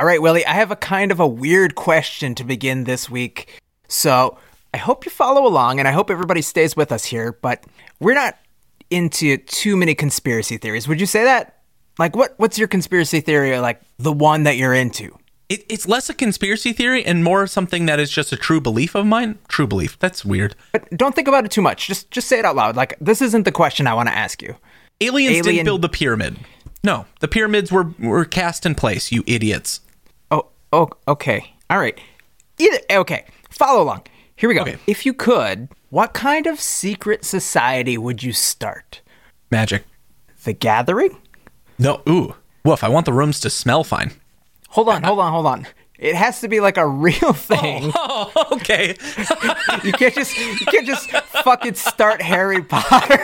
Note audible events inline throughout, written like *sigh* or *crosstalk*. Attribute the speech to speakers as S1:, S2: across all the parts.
S1: All right, Willie, I have a kind of a weird question to begin this week. So I hope you follow along and I hope everybody stays with us here, but we're not into too many conspiracy theories. Would you say that? Like what what's your conspiracy theory like the one that you're into?
S2: It, it's less a conspiracy theory and more something that is just a true belief of mine. True belief. That's weird.
S1: But don't think about it too much. Just just say it out loud. Like this isn't the question I want to ask you.
S2: Aliens
S1: Alien-
S2: didn't build the pyramid. No, the pyramids were were cast in place. You idiots.
S1: Oh, okay. All right. Either eh, okay. Follow along. Here we go.
S2: Okay.
S1: If you could, what kind of secret society would you start?
S2: Magic.
S1: The Gathering?
S2: No. Ooh. Woof. I want the rooms to smell fine.
S1: Hold on, hold on, hold on. It has to be like a *laughs* real thing. *laughs*
S2: Oh, okay. *laughs*
S1: You can't just you can't just fucking start Harry Potter.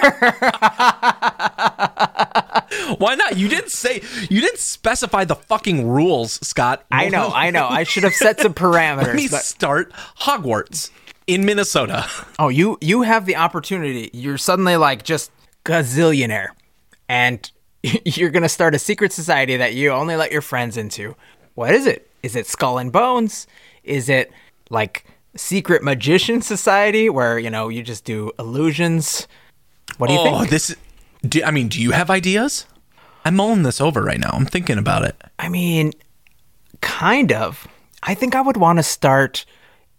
S2: Why not? You didn't say. You didn't specify the fucking rules, Scott.
S1: I know, I know. I should have set some parameters.
S2: Let me.
S1: But,
S2: start Hogwarts in Minnesota.
S1: oh, you you have the opportunity. You're suddenly like just gazillionaire, and you're gonna start a secret society that you only let your friends into. What is it? Is it Skull and Bones? Is it like secret magician society where you know you just do illusions? What do you
S2: Oh,
S1: think?
S2: this. Do, I mean, do you have ideas? I'm mulling this over right now. I'm thinking about it.
S1: I mean, kind of. I think I would want to start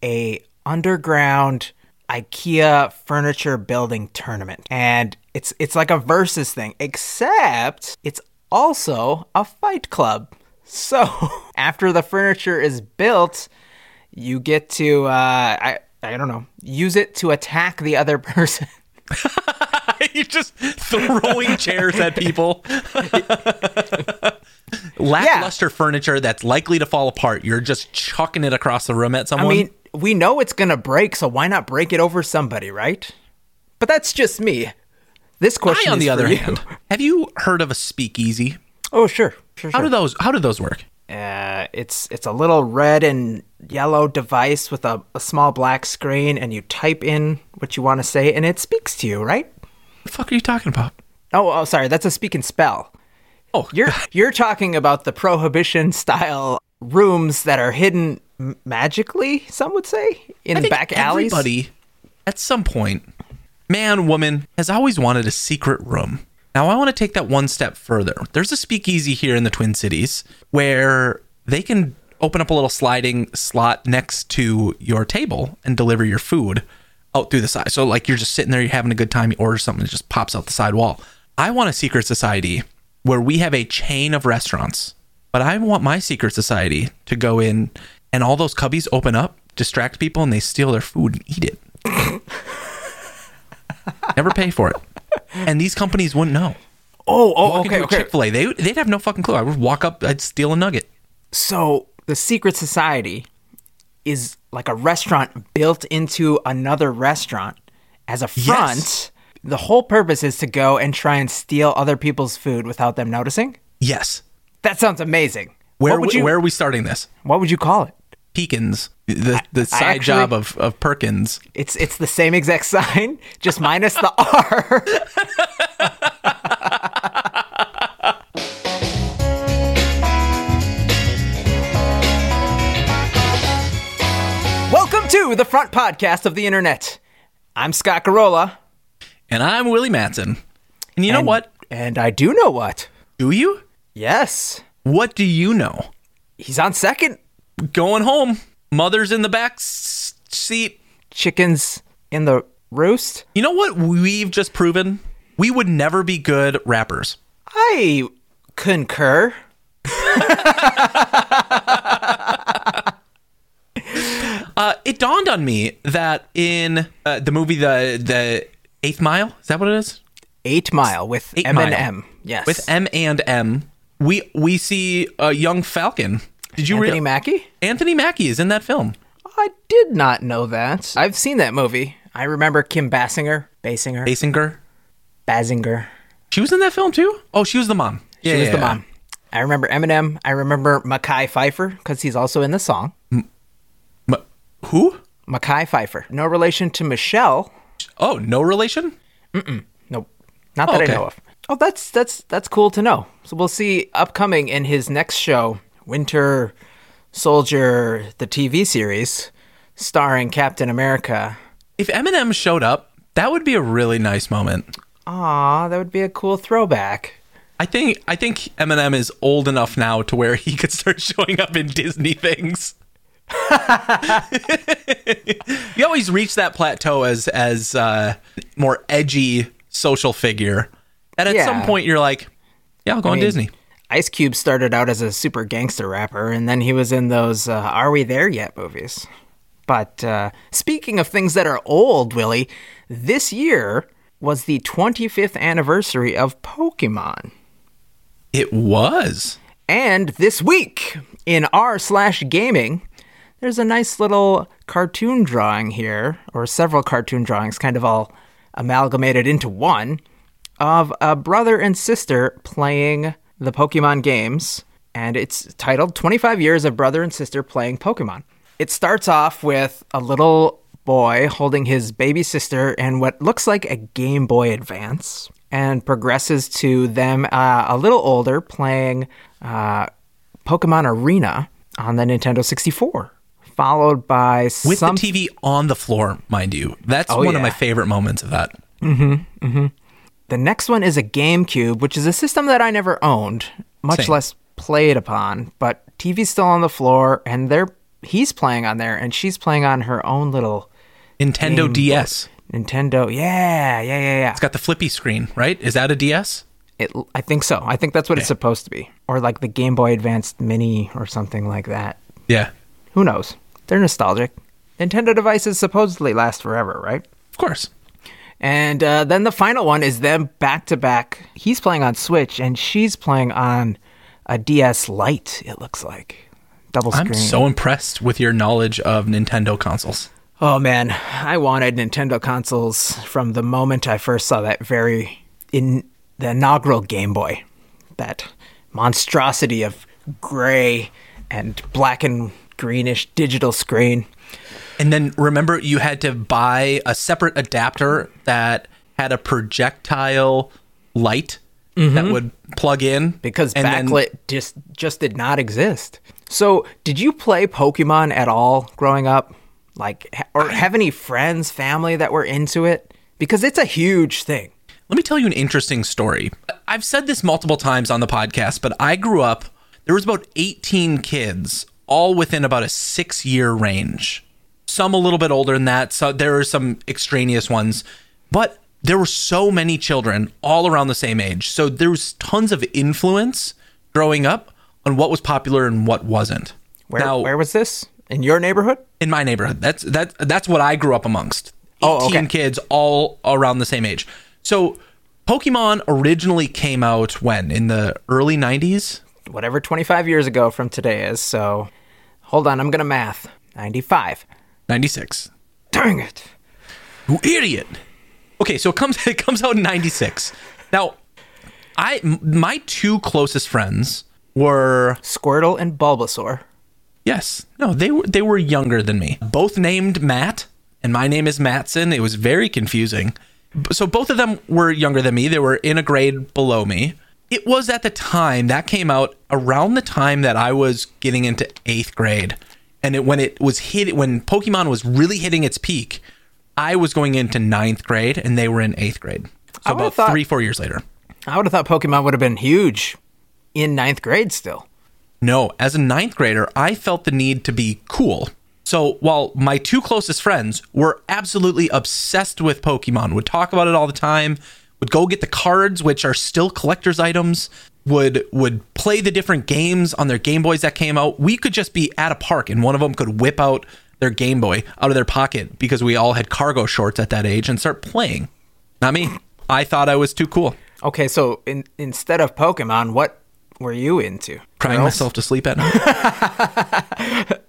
S1: a underground IKEA furniture building tournament. And it's it's like a versus thing, except it's also a fight club. So, *laughs* after the furniture is built, you get to uh I I don't know, use it to attack the other *laughs* person. *laughs*
S2: You're just throwing chairs at people. Lackluster furniture that's likely to fall apart. You're just chucking it across the room at someone.
S1: I mean, we know it's going to break, so why not break it over somebody, right? But that's just me. This question
S2: I, on
S1: is
S2: the
S1: for
S2: other
S1: you.
S2: hand, have you heard of a speakeasy?
S1: Oh, sure. Sure,
S2: How
S1: sure.
S2: do those How do those work?
S1: uh, it's it's a little red and yellow device with a, a small black screen, and you type in what you want to say, and it speaks to you, right?
S2: What the fuck are you talking about?
S1: Oh, oh, sorry, that's a speak and spell.
S2: Oh,
S1: You're *laughs* you're talking about the prohibition style rooms that are hidden m- magically. Some would say in
S2: think
S1: back alleys.
S2: Everybody, at some point, man, woman, has always wanted a secret room. Now, I want to take that one step further. There's a speakeasy here in the Twin Cities where they can open up a little sliding slot next to your table and deliver your food out through the side. So, like, you're just sitting there, you're having a good time, you order something, it just pops out the side wall. I want a secret society where we have a chain of restaurants, but I want my secret society to go in and all those cubbies open up, distract people, and they steal their food and eat it. *laughs* Never pay for it. *laughs* And these companies wouldn't know.
S1: Oh, oh,
S2: Walk
S1: okay,
S2: into
S1: okay.
S2: Chick Fil A, they they'd have no fucking clue. I would walk up, I'd steal a nugget.
S1: So the secret society is like a restaurant built into another restaurant as a front.
S2: Yes.
S1: The whole purpose is to go and try and steal other people's food without them noticing.
S2: Yes.
S1: That sounds amazing.
S2: Where
S1: would you
S2: where are we starting this?
S1: What would you call it?
S2: Peekins, the the side
S1: actually-
S2: job of of Perkins.
S1: It's it's the same exact *laughs* sign, just minus the *laughs* R. Welcome to the front podcast of the internet. I'm Scott Carolla.
S2: And I'm Willie Matson. And you know
S1: and-
S2: what?
S1: And I do know what.
S2: Do you?
S1: Yes.
S2: What do you know?
S1: He's on second.
S2: Going home. Mother's in the back seat.
S1: Chickens in the roost.
S2: You know what we've just proven? We would never be good rappers.
S1: I concur. *laughs*
S2: Uh, it dawned on me that in uh, the movie the the Eighth Mile is that what it is?
S1: Eight Mile with
S2: Eight
S1: Eminem. Yes.
S2: With Eminem, we we see a young Falcon. Did you
S1: Anthony
S2: read
S1: Mackie?
S2: Anthony Mackie is in that film?
S1: I did not know that. I've seen that movie. I remember Kim Basinger, Basinger,
S2: Basinger.
S1: Basinger.
S2: She was in that film too. Oh, she was the mom.
S1: She was the mom. I remember Eminem. I remember Mekhi Phifer because he's also in the song.
S2: Ma- who?
S1: Mekhi Phifer. No relation to Michelle.
S2: Oh, no relation.
S1: Nope. Not oh, that
S2: okay.
S1: I know of. Oh, that's that's that's cool to know. So we'll see upcoming in his next show Winter Soldier, the TV series, starring Captain America.
S2: If Eminem showed up, that would be a really nice moment.
S1: Aw, that would be a cool throwback.
S2: I think I think Eminem is old enough now to where he could start *laughs* showing up in Disney things. *laughs* you always reach that plateau as as uh, more edgy social figure, and at
S1: Yeah.
S2: some point you're like, yeah, I'll go on
S1: mean,
S2: Disney.
S1: Ice Cube started out as a super gangster rapper, and then he was in those uh, Are We There Yet movies. But uh, speaking of things that are old, Willie, this year was the 25th anniversary of Pokemon.
S2: It was.
S1: And this week in r slash gaming, there's a nice little cartoon drawing here, or several cartoon drawings, kind of all amalgamated into one, of a brother and sister playing the Pokemon games. And it's titled 25 Years of Brother and Sister Playing Pokemon. It starts off with a little boy holding his baby sister and what looks like a Game Boy Advance, and progresses to them uh, a little older playing uh, Pokemon Arena on the Nintendo 64, followed by
S2: With
S1: some.
S2: the TV on the floor, mind you. That's
S1: Oh,
S2: one of my favorite moments of that.
S1: The next one is a GameCube, which is a system that I never owned, much
S2: Same.
S1: less played upon. But TV's still on the floor, and they're he's playing on there, and she's playing on her own little
S2: Nintendo
S1: Game
S2: DS.
S1: Nintendo. Yeah, yeah, yeah, yeah.
S2: It's got the flippy screen, right? Is that a DS?
S1: It, I think so. I think that's what it's supposed to be, or like the Game Boy Advanced Mini or something like that.
S2: Yeah,
S1: Who knows? They're nostalgic. Nintendo devices supposedly last forever, right?
S2: of course.
S1: And uh, then the final one is them back to back. He's playing on Switch, and she's playing on a DS Lite. It looks like double screen.
S2: I'm so impressed with your knowledge of Nintendo consoles.
S1: Oh man, I wanted Nintendo consoles from the moment I first saw that very in the inaugural Game Boy. That monstrosity of gray and black and greenish digital screen.
S2: And then remember, you had to buy a separate adapter that had a projectile light that mm-hmm. would plug in
S1: because
S2: and then-
S1: backlit just just did not exist. So, did you play Pokemon at all growing up? Like or have any friends, family that were into it? Because it's a huge thing.
S2: Let me tell you an interesting story. I've said this multiple times on the podcast, but I grew up, there was about 18 kids, all within about a six year range. Some a little bit older than that. So there are some extraneous ones, but there were so many children all around the same age. So there was tons of influence growing up on what was popular and what wasn't.
S1: Where
S2: now,
S1: where was this? In your neighborhood?
S2: in my neighborhood. That's that that's what I grew up amongst. 18
S1: Oh, okay.
S2: kids all around the same age. So Pokemon originally came out when in the early 90s?
S1: Whatever 25 years ago from today is. So, hold on, I'm going to math. 95.
S2: 96.
S1: Dang it.
S2: You idiot. Okay, so it comes *laughs* it comes out in 96. Now, I my two closest friends were
S1: Squirtle and Bulbasaur.
S2: Yes. No, they were they were younger than me. Both named Matt, and my name is Matson. It was very confusing. So both of them were younger than me. They were in a grade below me. It was at the time that came out around the time that I was getting into eighth grade, and it, when it was hit when Pokemon was really hitting its peak, I was going into ninth grade, and they were in eighth grade. So about
S1: thought-
S2: three four years later.
S1: I would have thought Pokemon would have been huge in ninth grade still.
S2: No, as a ninth grader, I felt the need to be cool. So while my two closest friends were absolutely obsessed with Pokemon, would talk about it all the time, would go get the cards, which are still collector's items, would would play the different games on their Game Boys that came out. We could just be at a park and one of them could whip out their Game Boy out of their pocket because we all had cargo shorts at that age and start playing. Not me. I thought I was too cool.
S1: Okay, so in, instead of Pokemon, what were you into?
S2: crying
S1: Girls?
S2: myself to sleep at night. *laughs*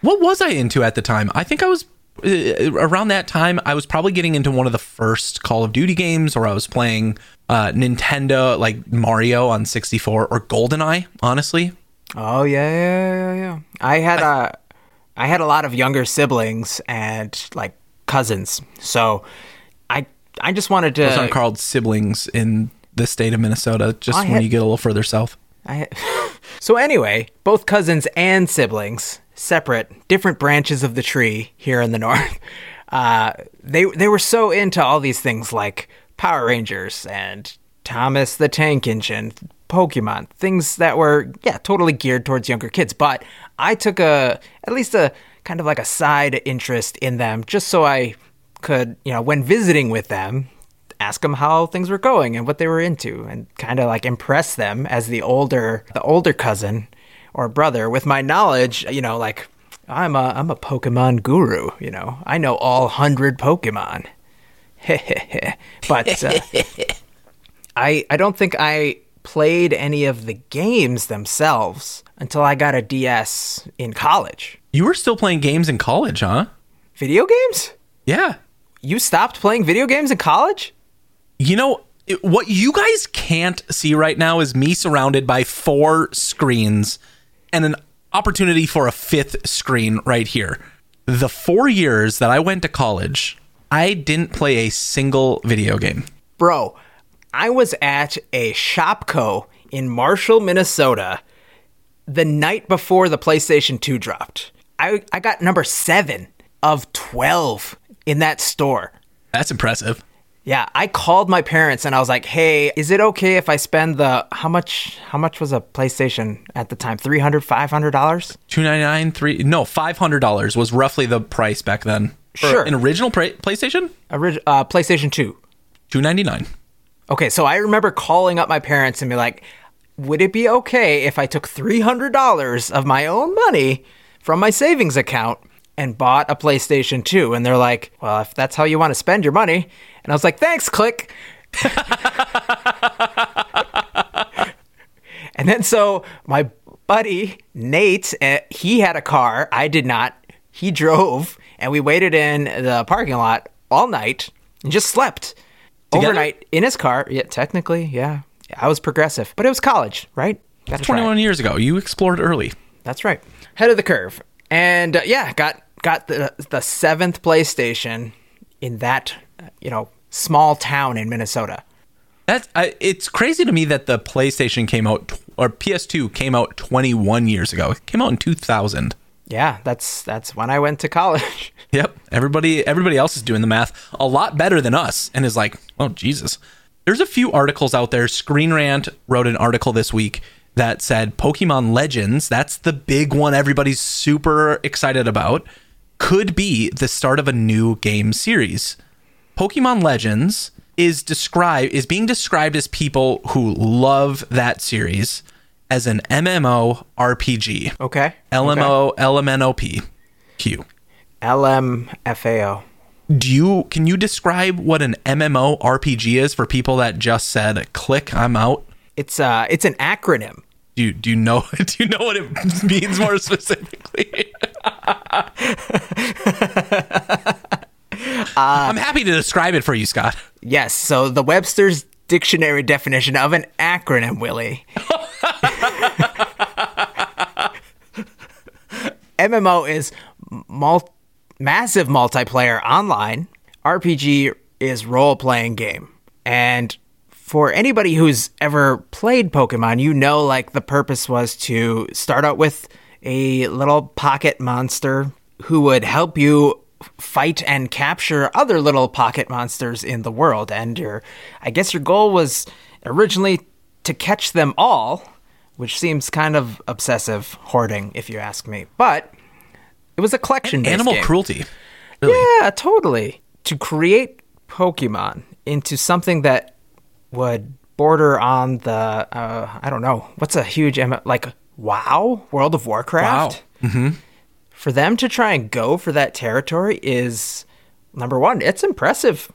S2: what was I into at the time? I think I was uh, around that time. I was probably getting into one of the first Call of Duty games, or I was playing uh, Nintendo, like Mario on 64 or GoldenEye. Honestly,
S1: Oh yeah, yeah, yeah, yeah. I had a, I had a lot of younger siblings and like cousins, so I I just wanted to.
S2: those aren't called siblings in the state of Minnesota. Just
S1: I
S2: when
S1: had-
S2: you get a little further south.
S1: I, *laughs* so anyway, both cousins and siblings, separate, different branches of the tree here in the *laughs* north. Uh, they they were so into all these things like Power Rangers and Thomas the Tank Engine, Pokemon, things that were yeah totally geared towards younger kids. But I took a at least a kind of like a side interest in them, just so I could you know when visiting with them ask them how things were going and what they were into and kind of like impress them as the older the older cousin or brother with my knowledge you know like i'm a i'm a pokemon guru you know i know all 100 pokemon *laughs* but uh, i i don't think i played any of the games themselves until i got a ds in college
S2: You were still playing games in college, huh?
S1: video games
S2: Yeah.
S1: you stopped playing video games in college
S2: You know, it- what you guys can't see right now is me surrounded by four screens and an opportunity for a fifth screen right here. The four years that I went to college, I didn't play a single video game.
S1: Bro, I was at a ShopKo in Marshall, Minnesota the night before the PlayStation 2 dropped. I, I got number seven of 12 in that store.
S2: That's impressive.
S1: Yeah, I called my parents and I was like, "Hey, is it okay if I spend the how much how much was a PlayStation at the time? 300 500 dollars?"
S2: Two ninety nine, three no, five hundred dollars was roughly the price back then. For
S1: Sure.
S2: an original pra- PlayStation,
S1: Orig- uh, PlayStation 2.
S2: two ninety nine.
S1: Okay, so I remember calling up my parents and be like, "Would it be okay if I took $300 of my own money from my savings account and bought a PlayStation 2?" And they're like, "Well, if that's how you want to spend your money." And I was like, "Thanks, click." *laughs* and then so my buddy Nate, uh, he had a car, I did not. He drove and we waited in the parking lot all night and just slept
S2: Together?
S1: overnight in his car. Yeah, technically, yeah. I was progressive, but it was college, right? Gotta try
S2: Twenty
S1: it.
S2: one years ago, you explored early.
S1: That's right. Head of the curve. And uh, yeah, got got the the seventh PlayStation in that you know small town in Minnesota.
S2: That's I, it's crazy to me that the PlayStation came out or PS2 came out 21 years ago. It came out in 2000.
S1: Yeah, that's that's when I went to college. *laughs*
S2: Yep. Everybody everybody else is doing the math a lot better than us and is like, "Oh Jesus." There's a few articles out there. Screen Rant wrote an article this week that said Pokemon Legends, that's the big one everybody's super excited about, could be the start of a new game series. Pokemon Legends is described is being described as people who love that series as an MMO RPG.
S1: Okay.
S2: LMO LMNOP Q.
S1: LMFAO.
S2: Do you can you describe what an MMO RPG is for people that just said click I'm out?
S1: It's uh it's an acronym.
S2: Do you, do you know *laughs* do you know what it *laughs* means more specifically? *laughs* I'm happy to describe it for you, Scott.
S1: Yes, so the Webster's dictionary definition of an acronym, Willie. MMO is mul- massive multiplayer online. RPG is role playing game. And for anybody who's ever played Pokemon, you know like the purpose was to start out with a little pocket monster who would help you fight and capture other little pocket monsters in the world. And your I guess your goal was originally to catch them all, which seems kind of obsessive hoarding if you ask me. But it was a collection
S2: Animal
S1: game.
S2: cruelty. Really?
S1: Yeah, totally. To create Pokemon into something that would border on the uh, I don't know what's a huge M- like WoW World of Warcraft.
S2: Wow. Mm-hmm.
S1: For them to try and go for that territory is number one. It's impressive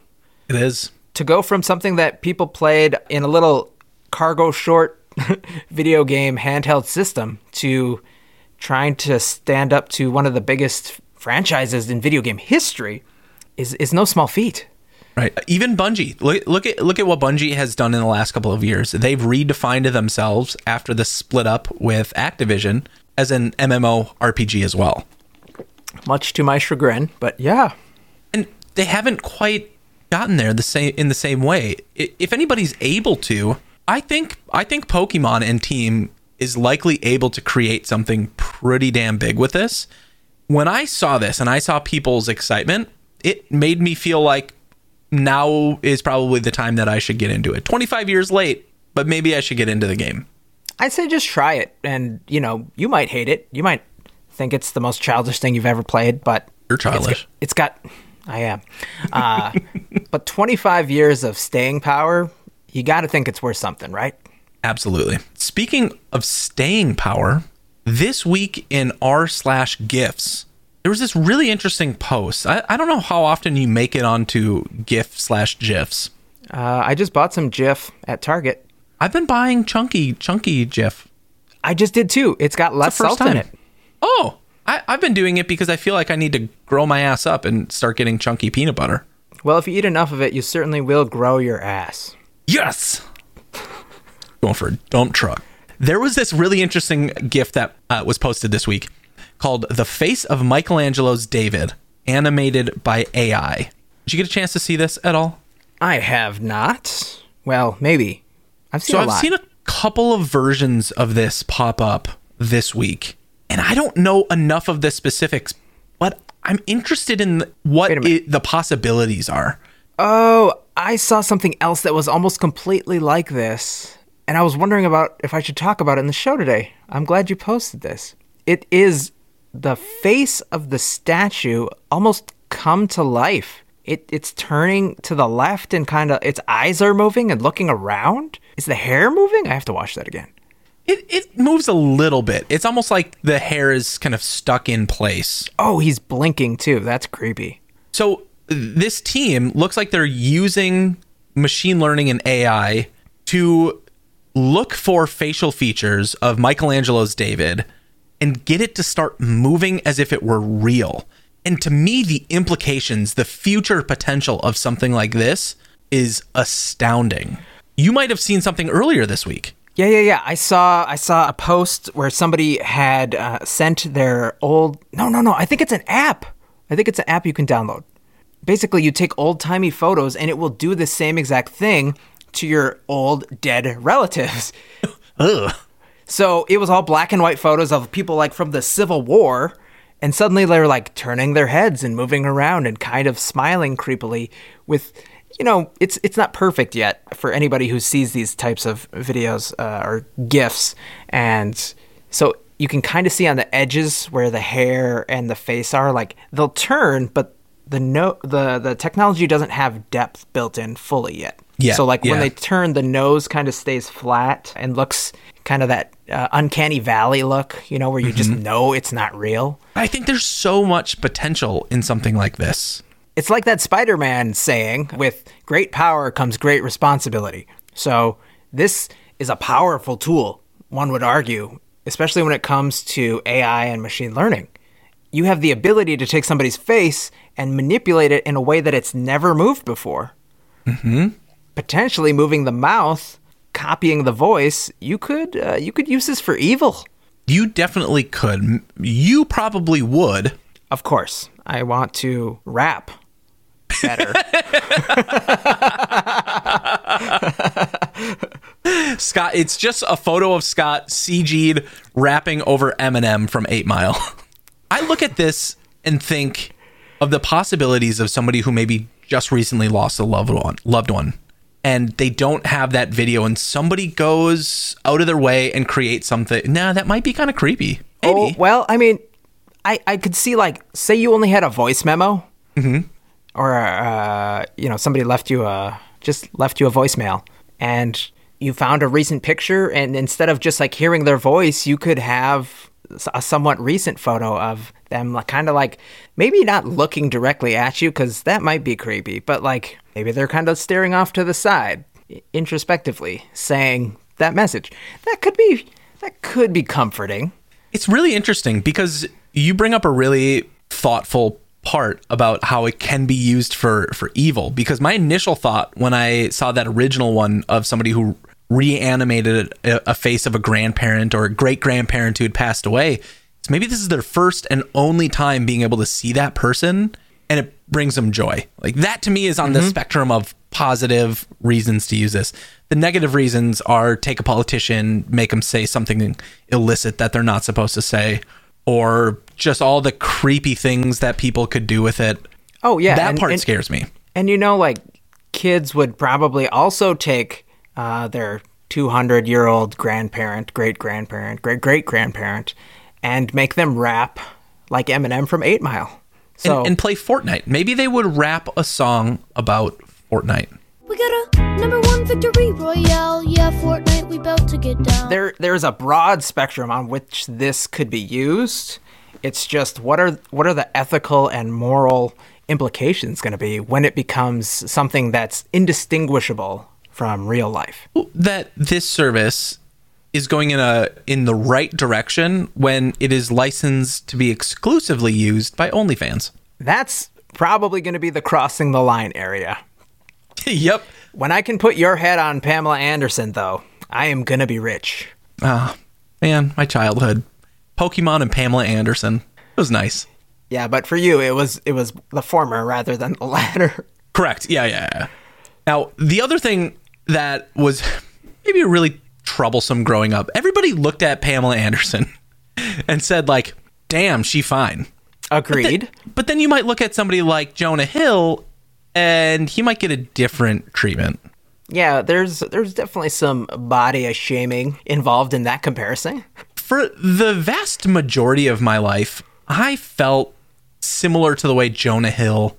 S2: It is.
S1: to go from something that people played in a little cargo short *laughs* video game handheld system to trying to stand up to one of the biggest franchises in video game history is is no small feat.
S2: Right. Even Bungie. Look, look at look at what Bungie has done in the last couple of years. They've redefined themselves after the split up with Activision as an MMO RPG as well.
S1: Much to my chagrin, but yeah.
S2: and they haven't quite gotten there the same in the same way. If anybody's able to, I think I think Pokemon and team is likely able to create something pretty damn big with this. When I saw this and I saw people's excitement, it made me feel like now is probably the time that I should get into it. 25 years late, but maybe I should get into the game.
S1: I'd say just try it, and you know, you might hate it. You might think it's the most childish thing you've ever played, but
S2: You're childish.
S1: it's got. It's got I am. Uh, *laughs* but 25 years of staying power, you got to think it's worth something, right?
S2: Absolutely. Speaking of staying power, this week in r slash gifts, there was this really interesting post. I, I don't know how often you make it onto GIF slash GIFs.
S1: Uh, I just bought some Jif at Target.
S2: I've been buying chunky, chunky Jif.
S1: I just did too. It's got less salt in it.
S2: Oh, I, I've been doing it because I feel like I need to grow my ass up and start getting chunky peanut butter.
S1: Well, if you eat enough of it, you certainly will grow your ass.
S2: Yes. Going for a dump truck. There was this really interesting GIF that uh, was posted this week called "The Face of Michelangelo's David," animated by AI. Did you get a chance to see this at all?
S1: I have not. Well, maybe. I've seen
S2: So
S1: a
S2: I've
S1: lot.
S2: seen a couple of versions of this pop up this week, and I don't know enough of the specifics, but I'm interested in what
S1: Wait a minute.
S2: i the possibilities are.
S1: Oh, I saw something else that was almost completely like this, and I was wondering about if I should talk about it in the show today. I'm glad you posted this. It is the face of the statue almost come to life. It, it's turning to the left and kind of its eyes are moving and looking around. Is the hair moving? I have to watch that again.
S2: It it moves a little bit. It's almost like the hair is kind of stuck in place.
S1: Oh, he's blinking too. That's creepy.
S2: So this team looks like they're using machine learning and AI to look for facial features of Michelangelo's David and get it to start moving as if it were real. And to me, the implications, the future potential of something like this is astounding. You might have seen something earlier this week.
S1: Yeah, yeah, yeah. I saw I saw a post where somebody had uh, sent their old. No, no, no. I think it's an app. I think it's an app you can download. Basically, you take old timey photos, and it will do the same exact thing to your old dead relatives. *laughs*
S2: Ugh.
S1: So it was all black and white photos of people like from the Civil War, and suddenly they're like turning their heads and moving around and kind of smiling creepily with you know, it's it's not perfect yet for anybody who sees these types of videos uh, or gifs, and so you can kind of see on the edges where the hair and the face are. Like they'll turn, but the no the the technology doesn't have depth built in fully yet.
S2: Yeah,
S1: So like when they turn, the nose kind of stays flat and looks kind of that uh, uncanny valley look, you know, where you just know it's not real.
S2: I think there's so much potential in something like this.
S1: It's like that Spider Man saying, with great power comes great responsibility. So, this is a powerful tool, one would argue, especially when it comes to AI and machine learning. You have the ability to take somebody's face and manipulate it in a way that it's never moved before. Mm-hmm. Potentially moving the mouth, copying the voice. You could uh, you could use this for evil.
S2: You definitely could. You probably would.
S1: Of course, I want to rap better. *laughs*
S2: Scott, it's just a photo of Scott CG'd rapping over Eminem from 8 Mile. *laughs* I look at this and think of the possibilities of somebody who maybe just recently lost a loved one, loved one, and they don't have that video, and somebody goes out of their way and creates something. Nah, that might be kind of creepy. Maybe.
S1: Oh, well, I mean, I, I could see, like, say you only had a voice memo, or, uh, you know, somebody left you a, just left you a voicemail, and you found a recent picture, and instead of just, like, hearing their voice, you could have a somewhat recent photo of them, kind of like, maybe not looking directly at you, because that might be creepy, but, like, maybe they're kind of staring off to the side, introspectively, saying that message. That could be, that could be comforting.
S2: It's really interesting because you bring up a really thoughtful part about how it can be used for for evil because my initial thought when I saw that original one of somebody who reanimated a, a face of a grandparent or a great grandparent who had passed away So maybe this is their first and only time being able to see that person and it brings them joy. Like that to me is on the mm-hmm. spectrum of positive reasons to use this. The negative reasons are take a politician, make them say something illicit that they're not supposed to say, or just all the creepy things that people could do with it.
S1: Oh yeah,
S2: that
S1: and-
S2: part
S1: and-
S2: scares me.
S1: And you know, like kids would probably also take uh, their 200 year old grandparent, great grandparent, great great grandparent, and make them rap like Eminem from Eight Mile. So
S2: and, and play Fortnite. Maybe they would rap a song about Fortnite.
S3: We got a number one victory royale. Yeah, Fortnite, we bout to get down.
S1: there there's a broad spectrum on which this could be used. It's just what are what are the ethical and moral implications going to be when it becomes something that's indistinguishable from real life?
S2: that this service is going in a in the right direction when it is licensed to be exclusively used by OnlyFans.
S1: That's probably going to be the crossing the line area. *laughs*
S2: yep.
S1: When I can put your head on Pamela Anderson, though, I am gonna be rich.
S2: Ah, man, my childhood. Pokemon and Pamela Anderson. It was nice.
S1: Yeah, but for you, it was it was the former rather than the latter.
S2: Correct. Yeah, yeah, yeah. Now, the other thing that was maybe really troublesome growing up, everybody looked at Pamela Anderson *laughs* and said, like, damn, she fine.
S1: Agreed.
S2: But then you might look at somebody like Jonah Hill and he might get a different treatment.
S1: yeah, there's there's definitely some body shaming involved in that comparison.
S2: For the vast majority of my life, I felt similar to the way Jonah Hill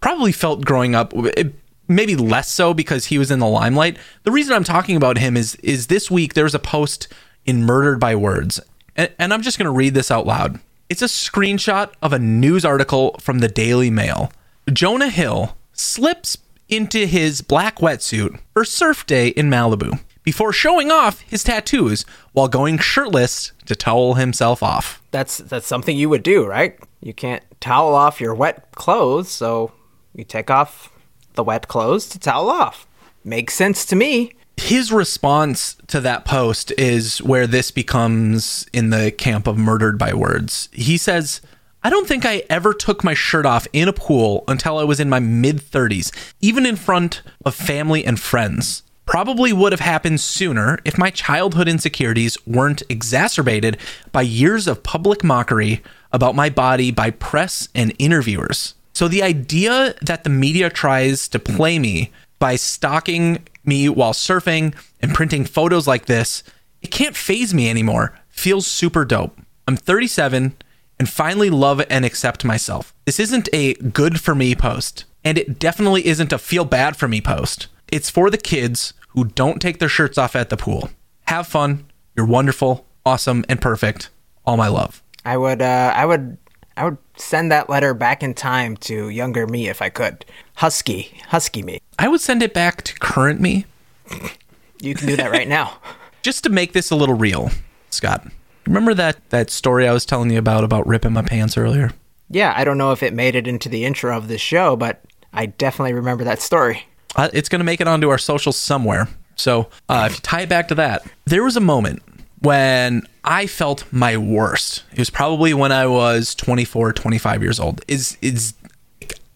S2: probably felt growing up. It- Maybe less so because he was in the limelight. The reason I'm talking about him is is this week there was a post in Murdered by Words, and, and I'm just going to read this out loud. It's a screenshot of a news article from the Daily Mail. Jonah Hill slips into his black wetsuit for surf day in Malibu before showing off his tattoos while going shirtless to towel himself off.
S1: That's that's something you would do, right? You can't towel off your wet clothes, so you take off the wet clothes to towel off. Makes sense to me.
S2: His response to that post is where this becomes in the camp of murdered by words. He says, I don't think I ever took my shirt off in a pool until I was in my mid 30s, even in front of family and friends. Probably would have happened sooner if my childhood insecurities weren't exacerbated by years of public mockery about my body by press and interviewers. So the idea that the media tries to play me by stalking me while surfing and printing photos like this, it can't phase me anymore. Feels super dope. I'm 37 and finally love and accept myself. This isn't a good for me post, and it definitely isn't a feel bad for me post. It's for the kids who don't take their shirts off at the pool. Have fun. You're wonderful, awesome, and perfect. All my love.
S1: I would uh I would I would send that letter back in time to younger me if I could. Husky, husky me.
S2: I would send it back to current me *laughs*
S1: You can do that right now. *laughs*
S2: just to make this a little real, Scott. Remember that that story I was telling you about about ripping my pants earlier?
S1: Yeah, I don't know if it made it into the intro of this show, but I definitely remember that story.
S2: Uh, it's going to make it onto our socials somewhere. So uh, if you tie it back to that, there was a moment when I felt my worst. It was probably when I was 24, 25 years old. Is is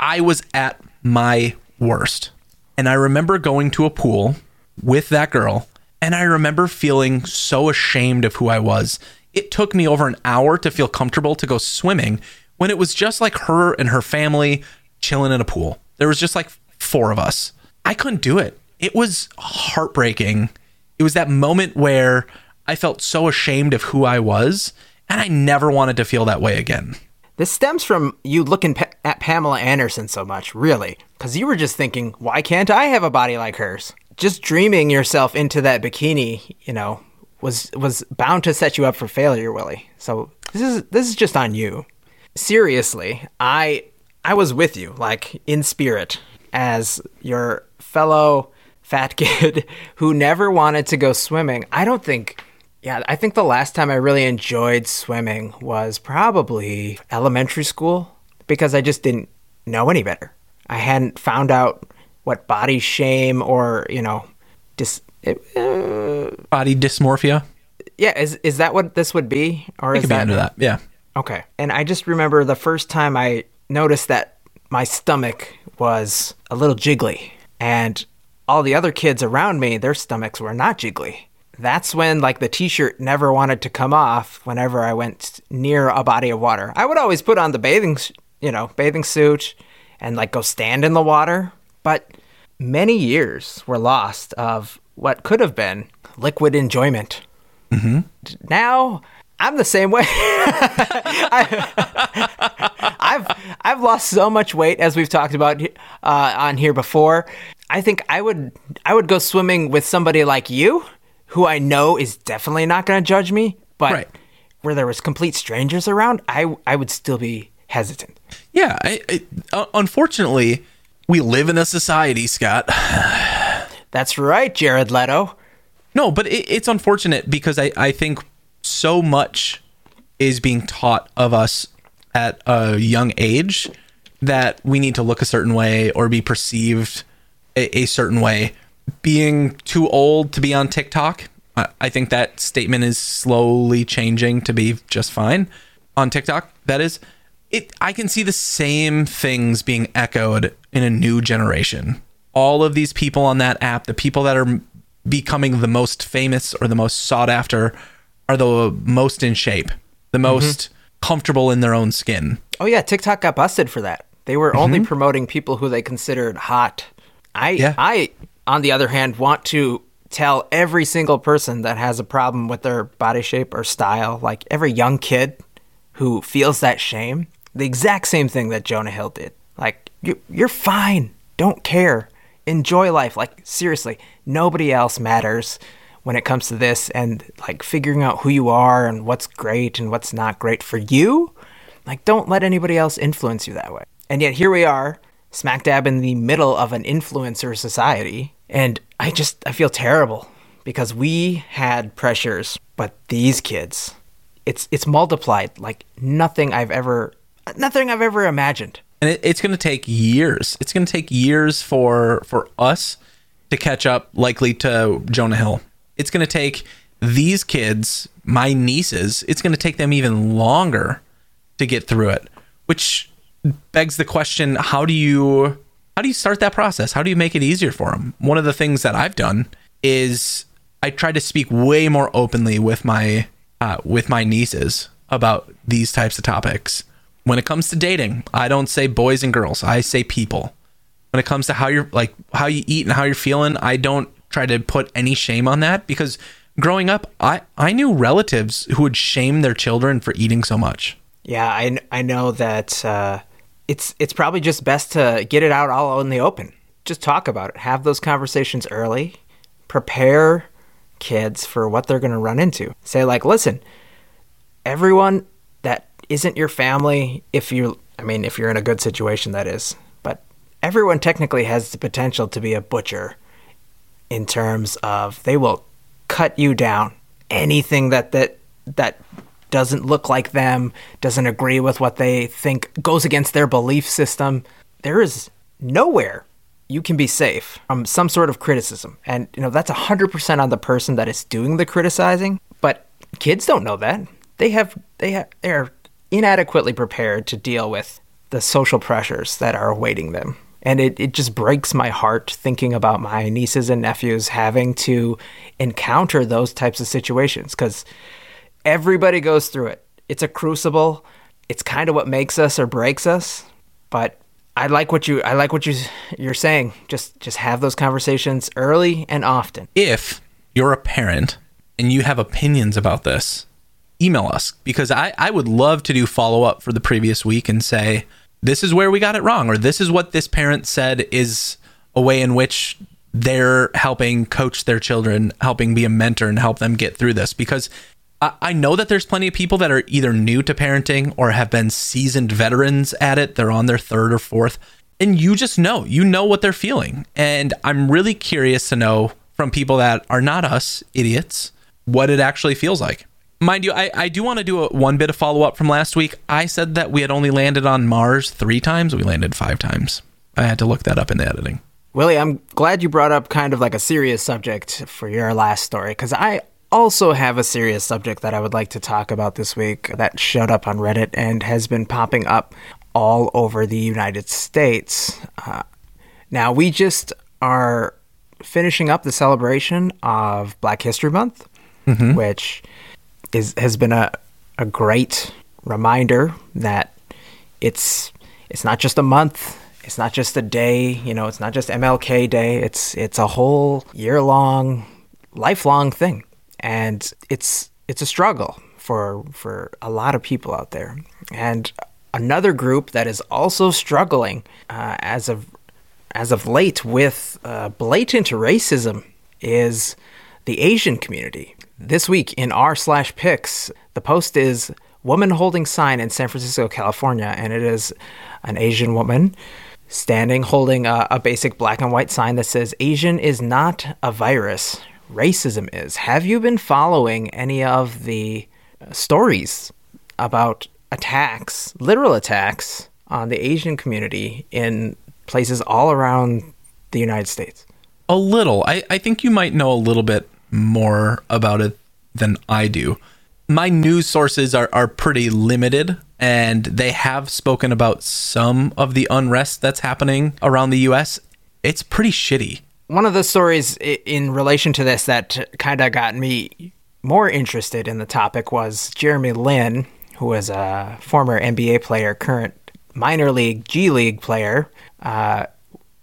S2: I was at my worst. And I remember going to a pool with that girl, and I remember feeling so ashamed of who I was. It took me over an hour to feel comfortable to go swimming when it was just like her and her family chilling in a pool. There was just like four of us. I couldn't do it. It was heartbreaking. It was that moment where I felt so ashamed of who I was, and I never wanted to feel that way again.
S1: This stems from you looking pa- at Pamela Anderson so much, really, because you were just thinking, why can't I have a body like hers? Just dreaming yourself into that bikini, you know, was was bound to set you up for failure, Willie. So this is this is just on you. Seriously, I I was with you, like in spirit, as your fellow fat *laughs* kid who never wanted to go swimming. I don't think yeah, I think the last time I really enjoyed swimming was probably elementary school because I just didn't know any better. I hadn't found out what body shame or, you know, dis it, uh,
S2: Body dysmorphia.
S1: yeah, is is that what this would be or is that
S2: into that. Yeah.
S1: Okay. And I just remember the first time I noticed that my stomach was a little jiggly. And all the other kids around me, their stomachs were not jiggly. That's when like the t-shirt never wanted to come off whenever I went near a body of water. I would always put on the bathing, you know, bathing suit and like go stand in the water, but many years were lost of what could have been liquid enjoyment. Mm-hmm. Now I'm the same way. *laughs* I, I've I've lost so much weight as we've talked about uh, on here before. I think I would I would go swimming with somebody like you, who I know is definitely not going to judge me. But
S2: Right.
S1: where there was complete strangers around, I I would still be hesitant.
S2: Yeah, I, I, uh, unfortunately, we live in a society, Scott. *sighs*
S1: That's right, Jared Leto.
S2: No, but it, it's unfortunate because I, I think so much is being taught of us at a young age that we need to look a certain way or be perceived a, a certain way. Being too old to be on TikTok, I, I think that statement is slowly changing to be just fine on TikTok. That is, it. I can see the same things being echoed in a new generation. All of these people on that app, the people that are becoming the most famous or the most sought after, are the most in shape, the mm-hmm. most comfortable in their own skin.
S1: Oh yeah, TikTok got busted for that. They were only mm-hmm. promoting people who they considered hot. I
S2: Yeah.
S1: I on the other hand want to tell every single person that has a problem with their body shape or style, like every young kid who feels that shame, the exact same thing that Jonah Hill did. Like you you're fine. Don't care. Enjoy life. Like seriously, nobody else matters when it comes to this and like figuring out who you are and what's great and what's not great for you. Like, don't let anybody else influence you that way. And yet, here we are, smack dab in the middle of an influencer society. And I just, I feel terrible because we had pressures, but these kids, it's, it's multiplied like nothing I've ever, nothing I've ever imagined.
S2: and it, it's going to take years. It's going to take years for for us to catch up, likely to Jonah Hill. It's going to take these kids, my nieces. It's going to take them even longer to get through it, which begs the question: How do you how do you start that process? How do you make it easier for them? One of the things that I've done is I try to speak way more openly with my uh, with my nieces about these types of topics. When it comes to dating, I don't say boys and girls. I say people. When it comes to how you're like how you eat and how you're feeling, I don't try to put any shame on that because growing up, I I knew relatives who would shame their children for eating so much.
S1: Yeah, I, I know that uh, it's it's probably just best to get it out all in the open. Just talk about it. Have those conversations early. Prepare kids for what they're going to run into. Say like, listen, everyone that isn't your family, if you, I mean, if you're in a good situation, that is, but everyone technically has the potential to be a butcher in terms of they will cut you down. Anything that that that doesn't look like them, doesn't agree with what they think, goes against their belief system. There is nowhere you can be safe from some sort of criticism. And you know, that's 100% on the person that is doing the criticizing, but kids don't know that. They have they have they're inadequately prepared to deal with the social pressures that are awaiting them. And it, it just breaks my heart thinking about my nieces and nephews having to encounter those types of situations because everybody goes through it. It's a crucible. It's kind of what makes us or breaks us. But I like what you I like what you you're saying. Just just have those conversations early and often.
S2: if you're a parent and you have opinions about this, email us because I, I would love to do follow up for the previous week and say, this is where we got it wrong, or this is what this parent said is a way in which they're helping coach their children, helping be a mentor and help them get through this. Because I, know that there's plenty of people that are either new to parenting or have been seasoned veterans at it. They're on their third or fourth. And you just know, you know what they're feeling. And I'm really curious to know from people that are not us, idiots, what it actually feels like. Mind you, I, I do want to do a, one bit of follow up from last week. I said that we had only landed on Mars three times. We landed five times. I had to look that up in the editing.
S1: Willie, I'm glad you brought up kind of like a serious subject for your last story because I also have a serious subject that I would like to talk about this week that showed up on Reddit and has been popping up all over the United States. Uh, now, we just are finishing up the celebration of Black History Month, which is has been a a great reminder that it's it's not just a month, it's not just a day, you know, it's not just MLK Day. It's it's a whole year long, lifelong thing, and it's it's a struggle for for a lot of people out there. And another group that is also struggling uh, as of as of late with uh, blatant racism is the Asian community. This week in r slash pics, the post is woman holding sign in San Francisco, California, and it is an Asian woman standing holding a, a basic black and white sign that says Asian is not a virus, racism is. Have you been following any of the uh, stories about attacks, literal attacks on the Asian community in places all around the United States?
S2: A little. I, I think you might know a little bit more about it than I do. My news sources are, are pretty limited, and they have spoken about some of the unrest that's happening around the US. It's pretty shitty.
S1: One of the stories in relation to this that kind of got me more interested in the topic was Jeremy Lin, who was a former NBA player, current minor league G League player, uh,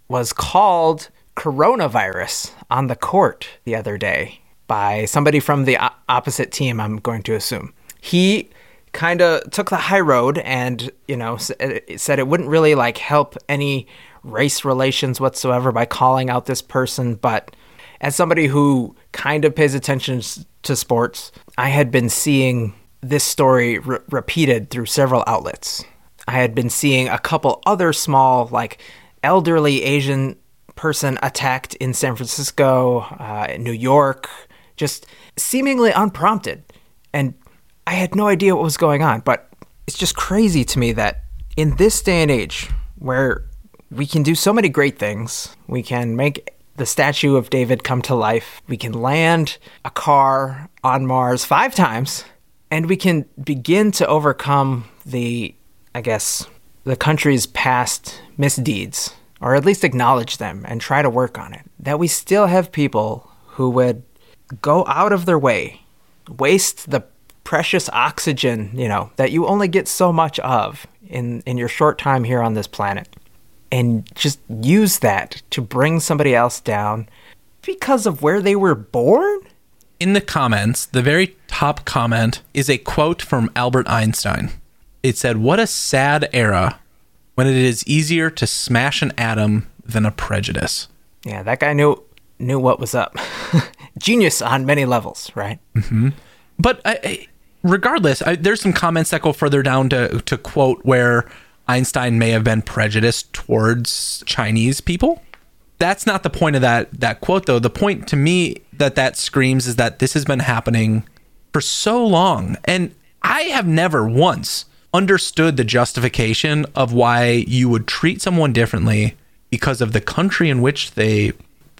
S1: was called coronavirus on the court the other day by somebody from the opposite team, I'm going to assume. He kind of took the high road and, you know, said it wouldn't really like help any race relations whatsoever by calling out this person, but as somebody who kind of pays attention to sports, I had been seeing this story re- repeated through several outlets. I had been seeing a couple other small, like elderly Asian person attacked in San Francisco, uh, in New York, just seemingly unprompted. And I had no idea what was going on. But it's just crazy to me that in this day and age where we can do so many great things, we can make the statue of David come to life, we can land a car on Mars five times, and we can begin to overcome the, I guess, the country's past misdeeds, or at least acknowledge them and try to work on it. That we still have people who would go out of their way, waste the precious oxygen, you know, that you only get so much of in, in your short time here on this planet, and just use that to bring somebody else down because of where they were born?
S2: In the comments, the very top comment is a quote from Albert Einstein. It said, What a sad era when it is easier to smash an atom than a prejudice.
S1: Yeah, that guy knew knew what was up. *laughs* Genius on many levels, right? Mm-hmm.
S2: But I, I, regardless, I, there's some comments that go further down to, to quote where Einstein may have been prejudiced towards Chinese people. That's not the point of that that quote, though. The point to me that that screams is that this has been happening for so long, and I have never once understood the justification of why you would treat someone differently because of the country in which they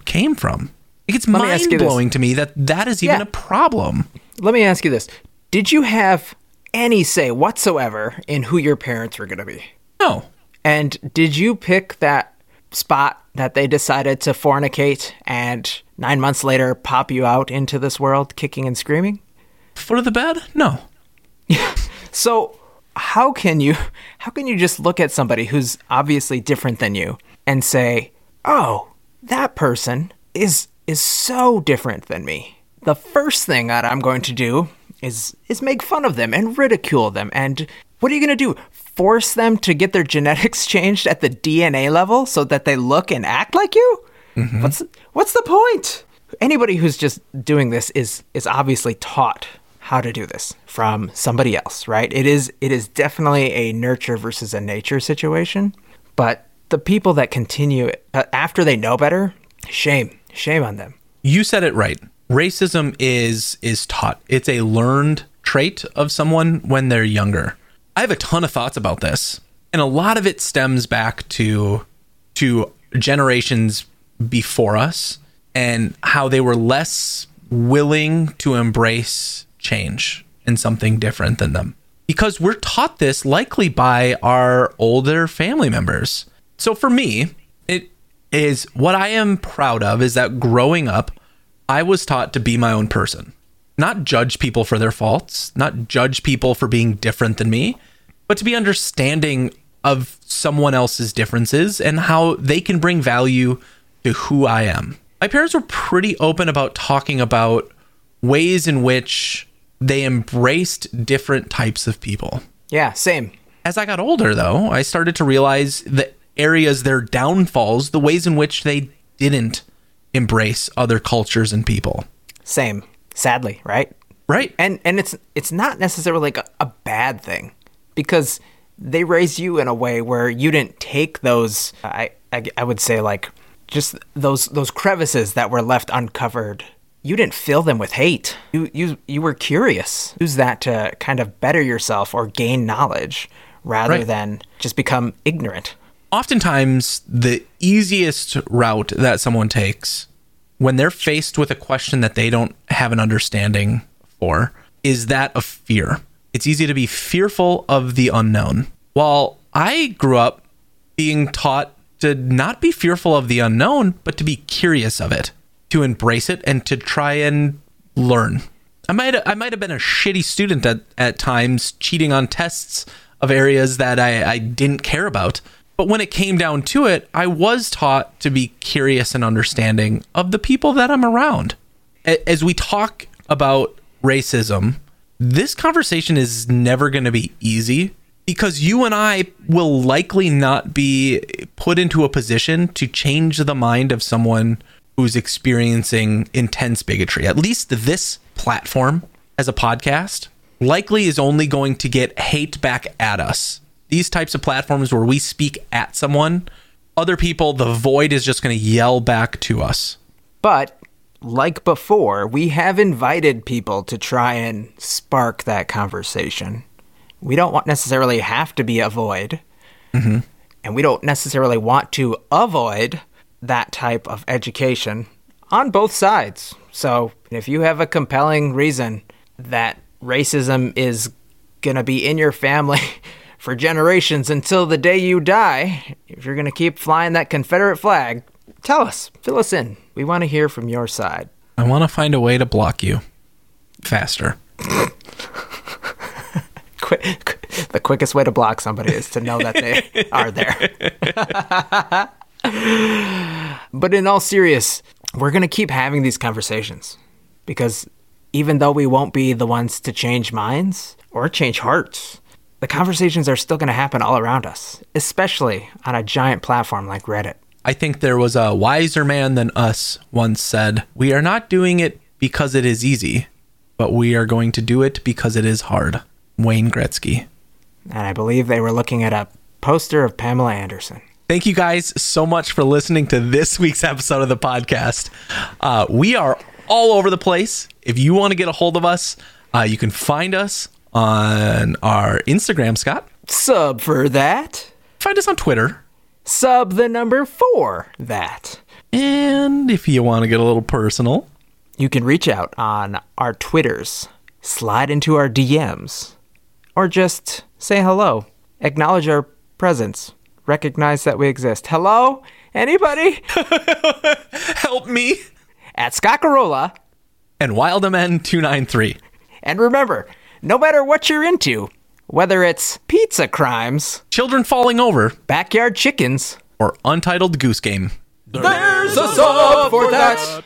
S2: came from. Like, It's mind
S1: this.
S2: blowing to me that that is even
S1: Yeah.
S2: a problem.
S1: Let me ask you this. Did you have any say whatsoever in who your parents were going to be?
S2: No.
S1: And did you pick that spot that they decided to fornicate and nine months later pop you out into this world kicking and screaming?
S2: Foot of the bed? No. *laughs*
S1: So how can you how can you just look at somebody who's obviously different than you and say, "Oh, that person is is so different than me." The first thing that I'm going to do is is make fun of them and ridicule them. And what are you going to do? Force them to get their *laughs* genetics changed at the DNA level so that they look and act like you? What's what's the point? Anybody who's just doing this is is obviously taught how to do this from somebody else, right? It is it is definitely a nurture versus a nature situation, but the people that continue uh, after they know better, shame, shame on them.
S2: You said it right. Racism is is taught. It's a learned trait of someone when they're younger. I have a ton of thoughts about this, and a lot of it stems back to to generations before us and how they were less willing to embrace change and something different than them. Because we're taught this likely by our older family members. So for me, it is what I am proud of is that growing up, I was taught to be my own person, not judge people for their faults, not judge people for being different than me, but to be understanding of someone else's differences and how they can bring value to who I am. My parents were pretty open about talking about ways in which they embraced different types of people.
S1: Yeah, same.
S2: As I got older, though, I started to realize the areas, their downfalls, the ways in which they didn't embrace other cultures and people.
S1: Same. Sadly, right?
S2: Right.
S1: And and it's it's not necessarily like a, a bad thing because they raised you in a way where you didn't take those I, I I would say like just those those crevices that were left uncovered. You didn't fill them with hate. You you you were curious. Use that to kind of better yourself or gain knowledge rather
S2: Right.
S1: than just become ignorant.
S2: Oftentimes the easiest route that someone takes when they're faced with a question that they don't have an understanding for is that of fear. It's easy to be fearful of the unknown. While I grew up being taught to not be fearful of the unknown, but to be curious of it, to embrace it and to try and learn. I might I might have been a shitty student at, at times, cheating on tests of areas that I, I didn't care about. But when it came down to it, I was taught to be curious and understanding of the people that I'm around. As we talk about racism, this conversation is never going to be easy because you and I will likely not be put into a position to change the mind of someone who's experiencing intense bigotry. At least this platform as a podcast likely is only going to get hate back at us. These types of platforms where we speak at someone, other people, the void is just going to yell back to us.
S1: But like before, we have invited people to try and spark that conversation. We don't want necessarily have to be a void, mm-hmm. and we don't necessarily want to avoid that type of education on both sides. So, if you have a compelling reason that racism is going to be in your family *laughs* for generations until the day you die, if you're going to keep flying that Confederate flag, tell us, fill us in. We want to hear from your side.
S2: I want to find a way to block you faster. *laughs*
S1: The quickest way to block somebody is to know that they *laughs* are there. *laughs* but in all serious, we're going to keep having these conversations because even though we won't be the ones to change minds or change hearts, the conversations are still going to happen all around us, especially on a giant platform like Reddit.
S2: I think there was a wiser man than us once said, We are not doing it because it is easy, but we are going to do it because it is hard. Wayne Gretzky.
S1: And I believe they were looking at a poster of Pamela Anderson.
S2: Thank you guys so much for listening to this week's episode of the podcast. Uh, we are all over the place. If you want to get a hold of us, uh, you can find us on our Instagram, Scott.
S1: Sub for that.
S2: Find us on Twitter.
S1: Sub the number for that.
S2: And if you want to get a little personal,
S1: You can reach out on our Twitters, slide into our DMs, or just say hello. Acknowledge our presence. Recognize that we exist. Hello? Anybody? *laughs*
S2: help me.
S1: At Scockarola.
S2: And WildMN293.
S1: And remember, no matter what you're into, whether it's pizza crimes,
S2: Children falling over,
S1: backyard chickens,
S2: or Untitled Goose Game.
S1: there's a sub for that.